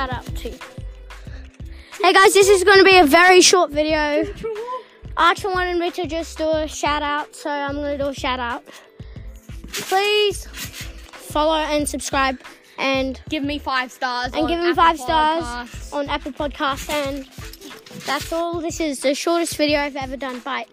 shout out to. Hey guys, this is going to be a very short video. Archer wanted me to just do a shout out, so I'm going to do a shout out. Please follow and subscribe and Give me five stars. and give me Apple five stars Podcasts. on Apple Podcasts. And that's all. This is the shortest video I've ever done. Bye.